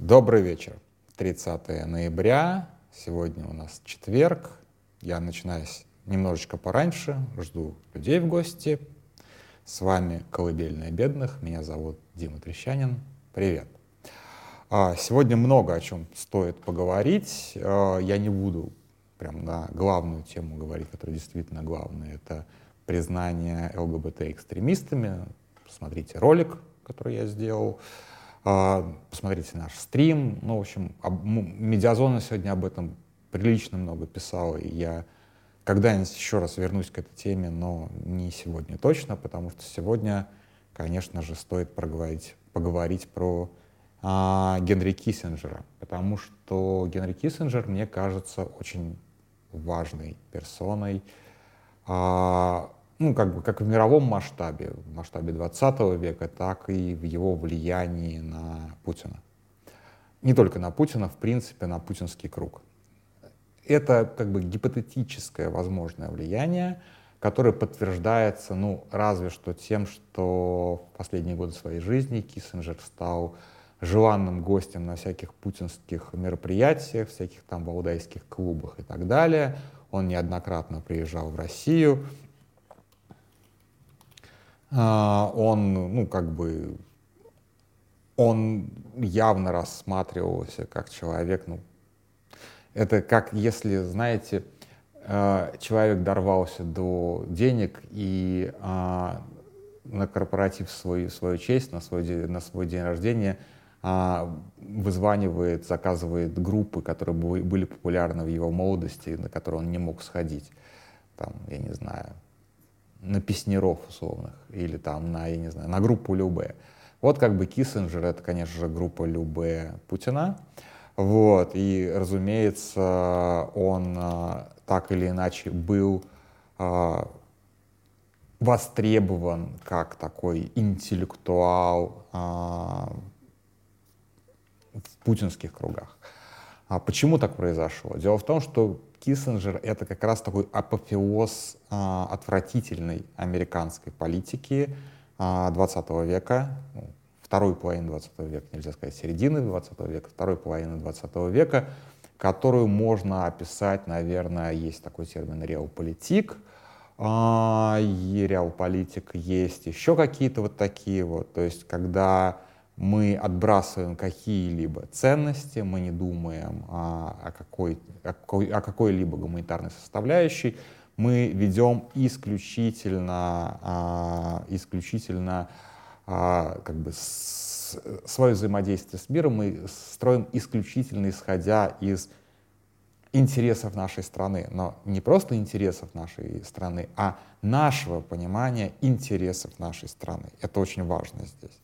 Добрый вечер. 30 ноября. Сегодня у нас четверг. Я начинаю немножечко пораньше. Жду людей в гости. С вами «Колыбельная бедных». Меня зовут Дима Трещанин. Привет. А, сегодня много о чем стоит поговорить. А, я не буду прям на главную тему говорить, которая действительно главная. Это признание ЛГБТ экстремистами. Посмотрите ролик, который я сделал. А, посмотрите наш стрим. Ну, в общем, об, Медиазона сегодня об этом прилично много писала, и я когда-нибудь еще раз вернусь к этой теме, но не сегодня точно, потому что сегодня, конечно же, стоит проговорить, поговорить про а, Генри Киссинджера, потому что Генри Киссинджер, мне кажется, очень важной персоной, а, ну, как бы, как в мировом масштабе, в масштабе 20 века, так и в его влиянии на Путина. Не только на Путина, в принципе, на путинский круг. Это как бы гипотетическое возможное влияние, которое подтверждается, ну, разве что тем, что в последние годы своей жизни Киссинджер стал желанным гостем на всяких путинских мероприятиях, всяких там валдайских клубах и так далее. Он неоднократно приезжал в Россию, он, ну, как бы, он явно рассматривался как человек, ну, это как если, знаете, а, человек дорвался до денег и а, на корпоратив свою, свою честь, на свой, на свой день рождения вызванивает, заказывает группы, которые были популярны в его молодости, на которые он не мог сходить. Там, я не знаю, на песнеров условных или там на, я не знаю, на группу Любе. Вот как бы Киссинджер — это, конечно же, группа Любе Путина. Вот, и, разумеется, он а, так или иначе был а, востребован как такой интеллектуал а, в путинских кругах. А почему так произошло? Дело в том, что Киссинджер — это как раз такой апофеоз а, отвратительной американской политики а, 20 века, ну, второй половины 20 века, нельзя сказать середины 20 века, второй половины 20 века, которую можно описать, наверное, есть такой термин реалполитик, а, и реалполитик есть еще какие-то вот такие вот, то есть когда мы отбрасываем какие-либо ценности, мы не думаем о, о, какой, о, о какой-либо гуманитарной составляющей, мы ведем исключительно, а, исключительно а, как бы с, свое взаимодействие с миром мы строим исключительно исходя из интересов нашей страны, но не просто интересов нашей страны, а нашего понимания интересов нашей страны. Это очень важно здесь.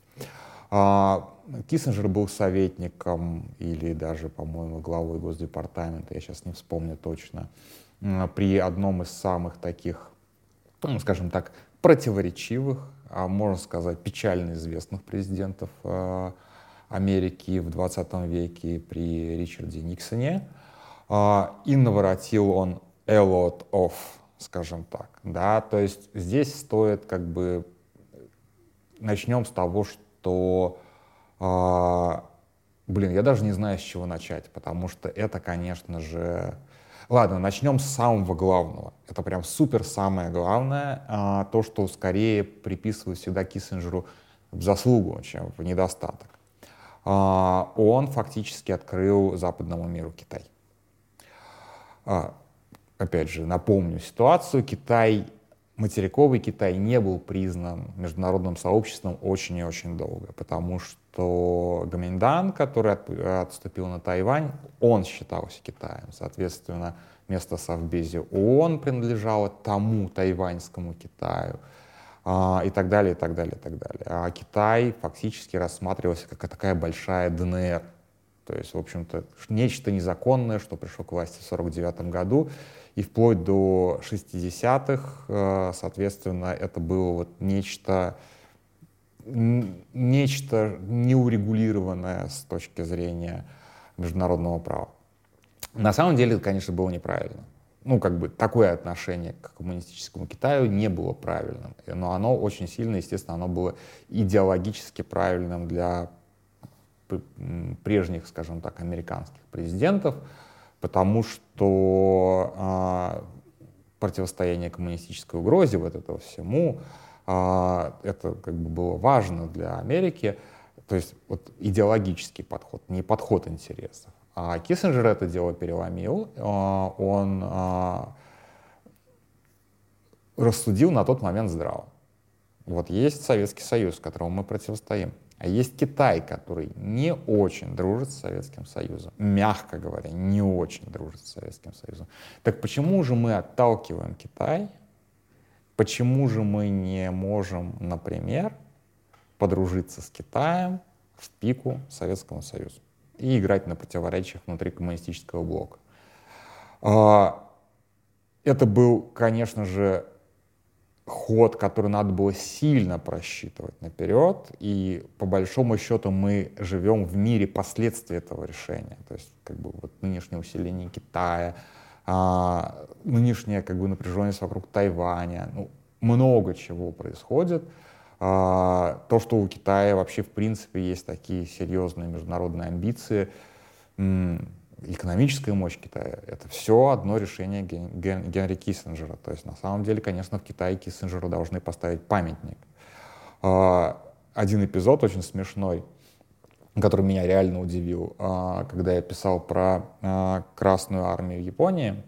А, Киссинджер был советником или даже, по-моему, главой Госдепартамента, я сейчас не вспомню точно, при одном из самых таких, ну, скажем так, противоречивых, а можно сказать, печально известных президентов а, Америки в 20 веке при Ричарде Никсоне. И наворотил он a lot of, скажем так. Да? То есть здесь стоит как бы... Начнем с того, что что, э, блин, я даже не знаю, с чего начать, потому что это, конечно же... Ладно, начнем с самого главного. Это прям супер самое главное, э, то, что скорее приписывают всегда Киссинджеру в заслугу, чем в недостаток. Э, он фактически открыл западному миру Китай. Опять же, напомню ситуацию. Китай материковый Китай не был признан международным сообществом очень и очень долго, потому что Гаминьдан, который отступил на Тайвань, он считался Китаем. Соответственно, место Совбезе ООН принадлежало тому тайваньскому Китаю а, и так далее, и так далее, и так далее. А Китай фактически рассматривался как такая большая ДНР, то есть, в общем-то, нечто незаконное, что пришло к власти в 1949 году, и вплоть до 60-х, э, соответственно, это было вот нечто, нечто неурегулированное с точки зрения международного права. На самом деле это, конечно, было неправильно. Ну, как бы такое отношение к коммунистическому Китаю не было правильным. Но оно очень сильно, естественно, оно было идеологически правильным для прежних, скажем так, американских президентов, потому что а, противостояние коммунистической угрозе, вот этого всему, а, это как бы было важно для Америки, то есть вот идеологический подход, не подход интересов. А Киссинджер это дело переломил, а, он а, рассудил на тот момент здраво. Вот есть Советский Союз, которому мы противостоим. А есть Китай, который не очень дружит с Советским Союзом. Мягко говоря, не очень дружит с Советским Союзом. Так почему же мы отталкиваем Китай? Почему же мы не можем, например, подружиться с Китаем в пику Советскому Союзу и играть на противоречиях внутри коммунистического блока? А, это был, конечно же, ход, который надо было сильно просчитывать наперед, и по большому счету мы живем в мире последствий этого решения. То есть как бы вот нынешнее усиление Китая, а, нынешняя как бы напряженность вокруг Тайваня, ну, много чего происходит. А, то, что у Китая вообще в принципе есть такие серьезные международные амбиции, экономическая мощь Китая — это все одно решение Ген, Ген, Генри Киссинджера. То есть на самом деле, конечно, в Китае Киссинджеру должны поставить памятник. А, один эпизод очень смешной, который меня реально удивил, а, когда я писал про а, Красную армию Японии.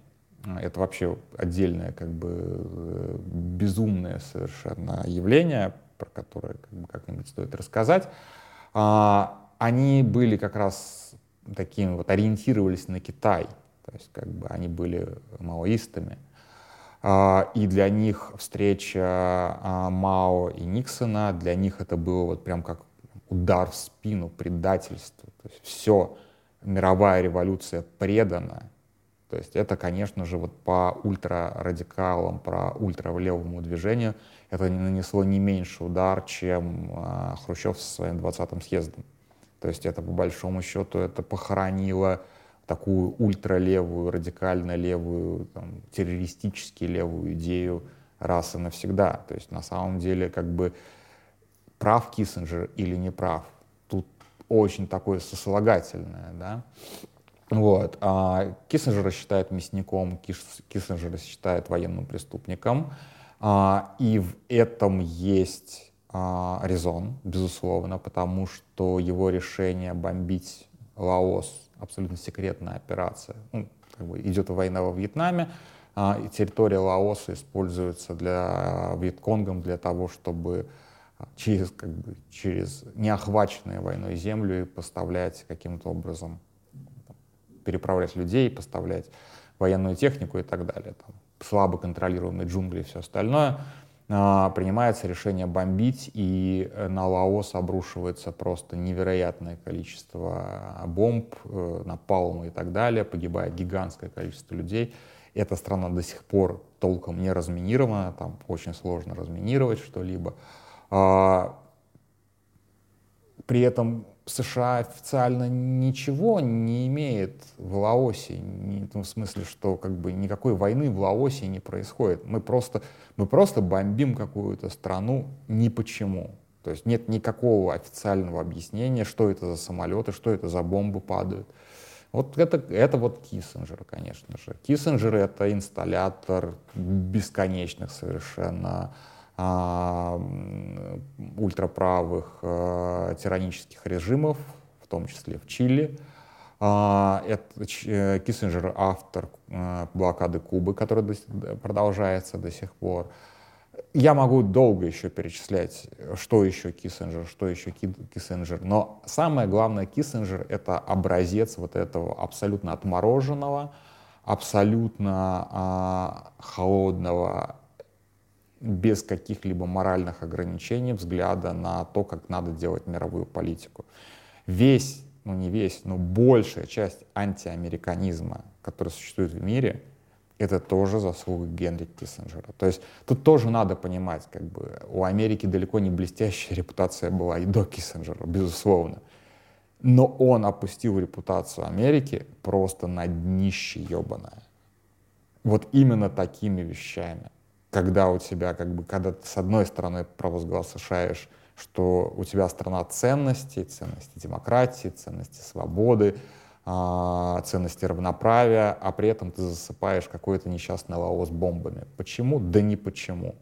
Это вообще отдельное, как бы, безумное совершенно явление, про которое как бы, как-нибудь стоит рассказать. Они были как раз такими вот ориентировались на Китай, то есть как бы они были маоистами. А, и для них встреча а, Мао и Никсона, для них это было вот прям как удар в спину, предательство. То есть все, мировая революция предана. То есть это, конечно же, вот по ультрарадикалам, про ультралевому движению это нанесло не меньше удар, чем а, Хрущев со своим 20-м съездом. То есть это по большому счету это похоронило такую ультралевую, радикально левую, там, террористически левую идею раз и навсегда. То есть на самом деле как бы прав Киссинджер или не прав, тут очень такое сослагательное, да. Вот. А Киссинджера считают мясником, Киссинджера считают военным преступником, а, и в этом есть а, резон, безусловно, потому что его решение бомбить Лаос абсолютно секретная операция. Ну, как бы идет война во Вьетнаме, а, и территория Лаоса используется для Вьетконгом для того, чтобы через, как бы, через неохваченную войной землю поставлять каким-то образом, переправлять людей, поставлять военную технику и так далее. Там, слабо контролируемые джунгли и все остальное — а, принимается решение бомбить, и э, на Лаос обрушивается просто невероятное количество бомб, э, напалма и так далее, погибает гигантское количество людей. Эта страна до сих пор толком не разминирована, там очень сложно разминировать что-либо. А, при этом США официально ничего не имеет в Лаосе, не, в смысле, что как бы никакой войны в Лаосе не происходит. Мы просто, мы просто бомбим какую-то страну ни почему. То есть нет никакого официального объяснения, что это за самолеты, что это за бомбы падают. Вот это, это вот Киссинджер, конечно же. Киссинджер — это инсталлятор бесконечных совершенно ультраправых а, тиранических режимов, в том числе в Чили. А, это э, Киссинджер автор блокады Кубы, которая продолжается до сих пор. Я могу долго еще перечислять, что еще Киссинджер, что еще Киссинджер, но самое главное Киссинджер — это образец вот этого абсолютно отмороженного, абсолютно а, холодного без каких-либо моральных ограничений взгляда на то, как надо делать мировую политику. Весь, ну не весь, но большая часть антиамериканизма, который существует в мире, это тоже заслуга Генри Киссинджера. То есть тут тоже надо понимать, как бы у Америки далеко не блестящая репутация была и до Киссинджера, безусловно. Но он опустил репутацию Америки просто на днище ебаное. Вот именно такими вещами когда у тебя, как бы, когда ты с одной стороны провозглашаешь, что у тебя страна ценностей, ценности демократии, ценности свободы, а, ценности равноправия, а при этом ты засыпаешь какой-то несчастный Лаос бомбами. Почему? Да не почему.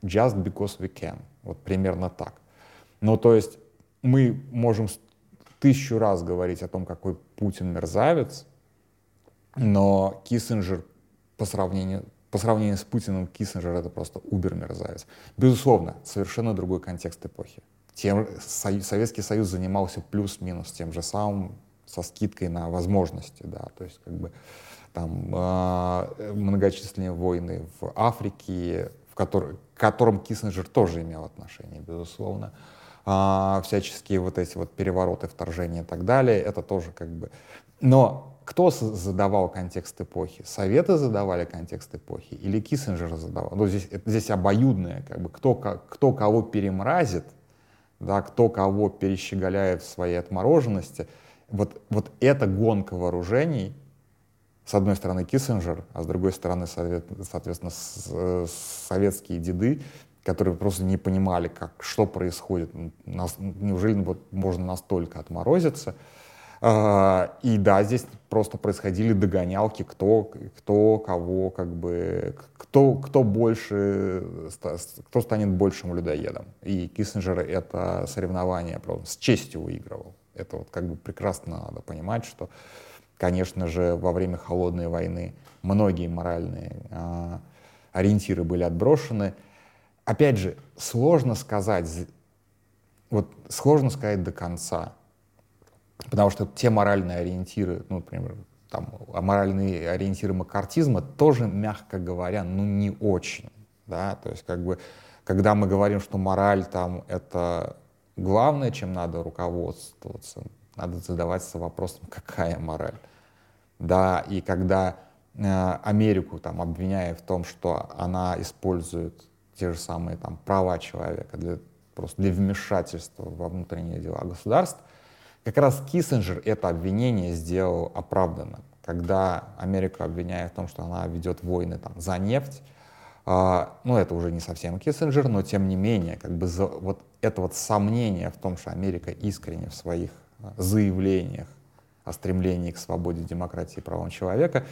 Just because we can. Вот примерно так. Ну, то есть мы можем тысячу раз говорить о том, какой Путин мерзавец, но Киссинджер по сравнению, по сравнению с Путиным Киссинджер это просто убер-мерзавец. Безусловно, совершенно другой контекст эпохи. Тем, Советский Союз занимался плюс-минус тем же самым, со скидкой на возможности, да, то есть как бы там э, многочисленные войны в Африке, в который, к которым Киссинджер тоже имел отношение, безусловно. А, всяческие вот эти вот перевороты, вторжения и так далее, это тоже как бы... Но кто задавал контекст эпохи? Советы задавали контекст эпохи или Киссинджер задавал? Ну, здесь, здесь обоюдное, как бы, кто, кто кого перемразит, да, кто кого перещеголяет в своей отмороженности. Вот, вот эта гонка вооружений, с одной стороны Киссинджер, а с другой стороны, соответственно, советские деды, которые просто не понимали, как, что происходит. Нас, неужели вот можно настолько отморозиться? А, и да, здесь просто происходили догонялки, кто, кто кого, как бы, кто, кто больше, кто станет большим людоедом. И Киссинджер это соревнование просто с честью выигрывал. Это вот как бы прекрасно надо понимать, что, конечно же, во время холодной войны многие моральные а, ориентиры были отброшены. Опять же, сложно сказать, вот сложно сказать до конца, Потому что те моральные ориентиры, ну, например, там, а моральные ориентиры макартизма тоже, мягко говоря, ну, не очень, да, то есть, как бы, когда мы говорим, что мораль там это главное, чем надо руководствоваться, надо задаваться вопросом, какая мораль, да, и когда э, Америку там обвиняя в том, что она использует те же самые там права человека для просто для вмешательства во внутренние дела государств, как раз Киссинджер это обвинение сделал оправданным. Когда Америка обвиняет в том, что она ведет войны там, за нефть, э, ну это уже не совсем Киссинджер, но тем не менее, как бы за, вот это вот сомнение в том, что Америка искренне в своих а, заявлениях о стремлении к свободе, демократии и правам человека,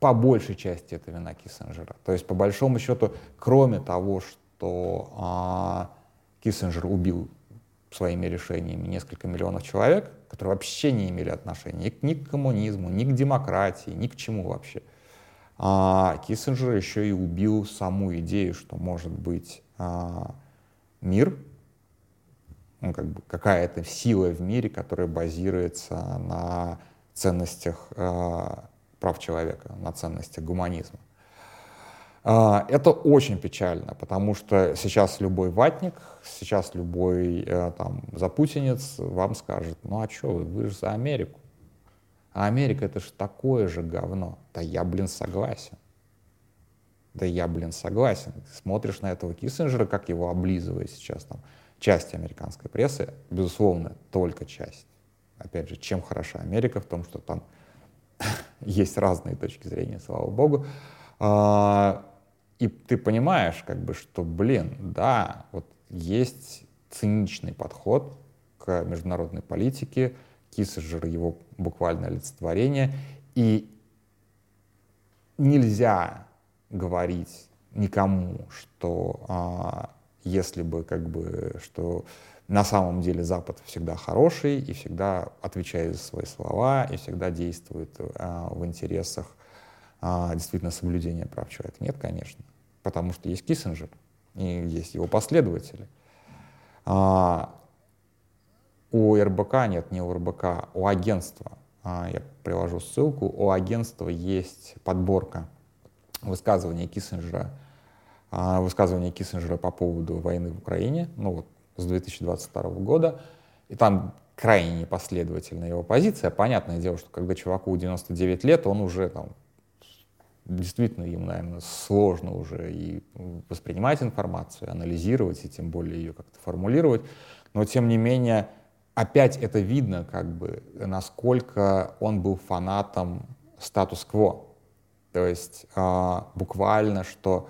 по большей части это вина Киссинджера. То есть, по большому счету, кроме того, что а, Киссинджер убил своими решениями несколько миллионов человек, которые вообще не имели отношения ни к коммунизму, ни к демократии, ни к чему вообще. А Киссинджер еще и убил саму идею, что может быть а, мир, ну, как бы какая-то сила в мире, которая базируется на ценностях а, прав человека, на ценностях гуманизма. А, это очень печально, потому что сейчас любой ватник, сейчас любой э, там, запутинец вам скажет, ну а что вы, вы же за Америку. А Америка это же такое же говно. Да я, блин, согласен. Да я, блин, согласен. Смотришь на этого Киссинджера, как его облизывает сейчас там часть американской прессы, безусловно, только часть. Опять же, чем хороша Америка в том, что там есть разные точки зрения, слава богу. А, и ты понимаешь, как бы, что, блин, да, вот есть циничный подход к международной политике, Киссинджер его буквально олицетворение, и нельзя говорить никому, что а, если бы как бы, что на самом деле Запад всегда хороший и всегда отвечает за свои слова и всегда действует а, в интересах а, действительно соблюдения прав человека. Нет, конечно, потому что есть Киссинджер и есть его последователи. А, у РБК нет, не у РБК, у агентства, а, я привожу ссылку, у агентства есть подборка высказываний Киссинджера, а, высказывания Киссинджера по поводу войны в Украине, ну вот с 2022 года, и там крайне непоследовательная его позиция. Понятное дело, что когда чуваку 99 лет, он уже там действительно им, наверное, сложно уже и воспринимать информацию, анализировать, и тем более ее как-то формулировать. Но, тем не менее, опять это видно, как бы, насколько он был фанатом статус-кво. То есть а, буквально, что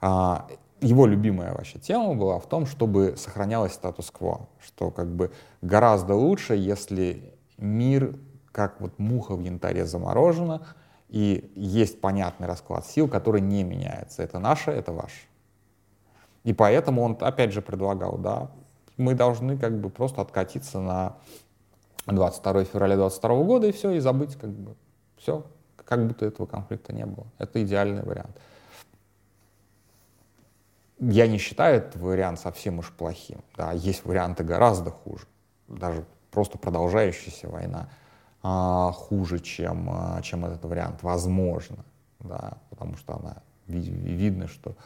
а, его любимая вообще тема была в том, чтобы сохранялось статус-кво, что как бы гораздо лучше, если мир как вот муха в янтаре заморожена, и есть понятный расклад сил, который не меняется. Это наше, это ваше. И поэтому он опять же предлагал, да, мы должны как бы просто откатиться на 22 февраля 22 года и все, и забыть как бы все, как будто этого конфликта не было. Это идеальный вариант. Я не считаю этот вариант совсем уж плохим. Да, есть варианты гораздо хуже. Даже просто продолжающаяся война а, хуже, чем, а, чем этот вариант. Возможно. Да, потому что она видно, что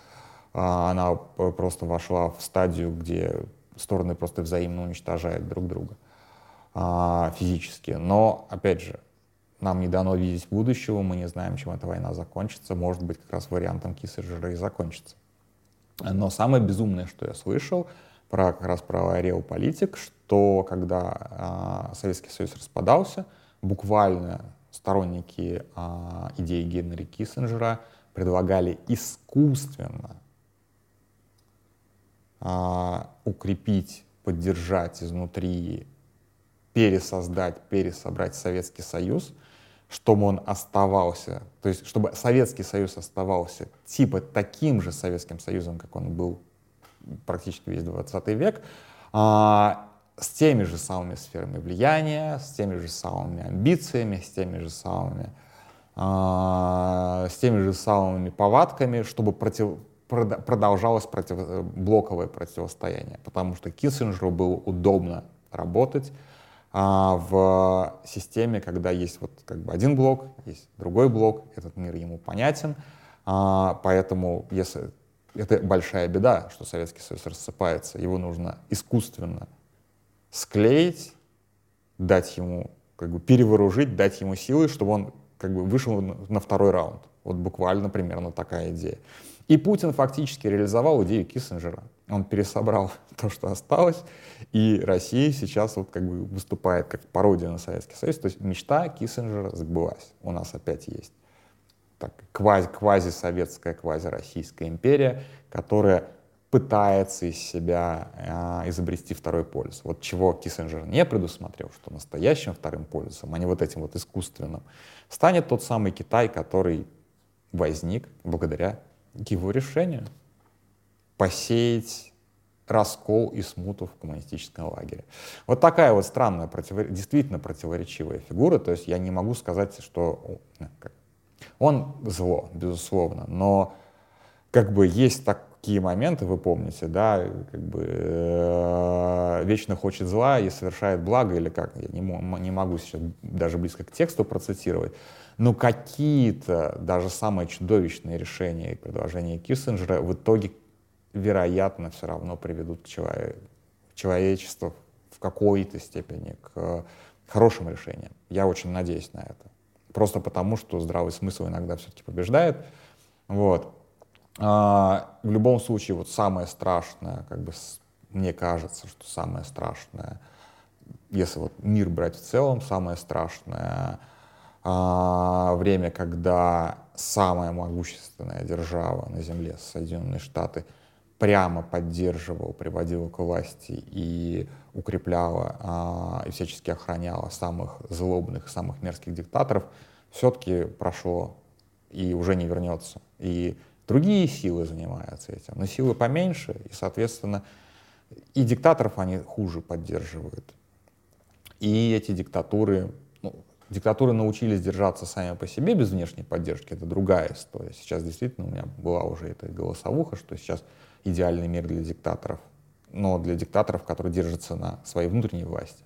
а, она просто вошла в стадию, где стороны просто взаимно уничтожают друг друга а, физически. Но, опять же, нам не дано видеть будущего, мы не знаем, чем эта война закончится. Может быть, как раз вариантом Киссинджера и закончится. Но самое безумное, что я слышал, про, как раз про реополитик, что когда а, Советский Союз распадался, буквально сторонники а, идеи Генри Киссинджера предлагали искусственно а, укрепить, поддержать изнутри, пересоздать, пересобрать Советский Союз, чтобы он оставался, то есть чтобы Советский Союз оставался типа таким же Советским Союзом, как он был практически весь 20 век, а, с теми же самыми сферами влияния, с теми же самыми амбициями, с теми же самыми, а, с теми же самыми повадками, чтобы против, продолжалось против, э, блоковое противостояние, потому что Киссинджеру было удобно работать а, в системе, когда есть вот как бы один блок, есть другой блок, этот мир ему понятен, а, поэтому если это большая беда, что Советский Союз рассыпается, его нужно искусственно склеить, дать ему, как бы перевооружить, дать ему силы, чтобы он как бы вышел на второй раунд. Вот буквально примерно такая идея. И Путин фактически реализовал идею Киссинджера. Он пересобрал то, что осталось, и Россия сейчас вот как бы выступает как пародия на Советский Союз. То есть мечта Киссинджера сбылась. У нас опять есть так, квази, квазисоветская, квазироссийская империя, которая пытается из себя э, изобрести второй полюс. Вот чего Киссинджер не предусмотрел, что настоящим вторым полюсом, а не вот этим вот искусственным, станет тот самый Китай, который возник благодаря его решению посеять раскол и смуту в коммунистическом лагере. Вот такая вот странная, против... действительно противоречивая фигура. То есть я не могу сказать, что он зло, безусловно, но как бы есть такие моменты, вы помните, да, как бы э, вечно хочет зла и совершает благо, или как, я не, не могу сейчас даже близко к тексту процитировать, но какие-то даже самые чудовищные решения и предложения Киссинджера в итоге, вероятно, все равно приведут к человек, человечеству в какой-то степени к хорошим решениям. Я очень надеюсь на это. Просто потому, что здравый смысл иногда все-таки побеждает. Вот. А, в любом случае, вот самое страшное, как бы мне кажется, что самое страшное, если вот мир брать в целом, самое страшное а, время, когда самая могущественная держава на Земле, Соединенные Штаты, прямо поддерживала, приводила к власти и укрепляла а, и всячески охраняла самых злобных, самых мерзких диктаторов, все-таки прошло и уже не вернется. И другие силы занимаются этим, но силы поменьше, и, соответственно, и диктаторов они хуже поддерживают. И эти диктатуры Диктатуры научились держаться сами по себе без внешней поддержки, это другая история. Сейчас действительно у меня была уже эта голосовуха, что сейчас идеальный мир для диктаторов, но для диктаторов, которые держатся на своей внутренней власти.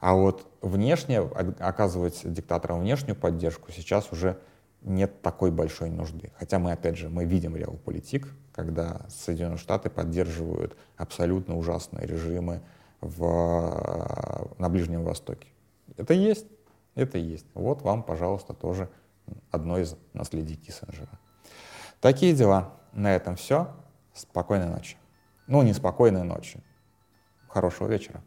А вот внешне, оказывать диктаторам внешнюю поддержку сейчас уже нет такой большой нужды. Хотя мы, опять же, мы видим реалполитик, когда Соединенные Штаты поддерживают абсолютно ужасные режимы в, на Ближнем Востоке. Это есть. Это есть. Вот вам, пожалуйста, тоже одно из наследий Киссинджера. Такие дела. На этом все. Спокойной ночи. Ну, не спокойной ночи. Хорошего вечера.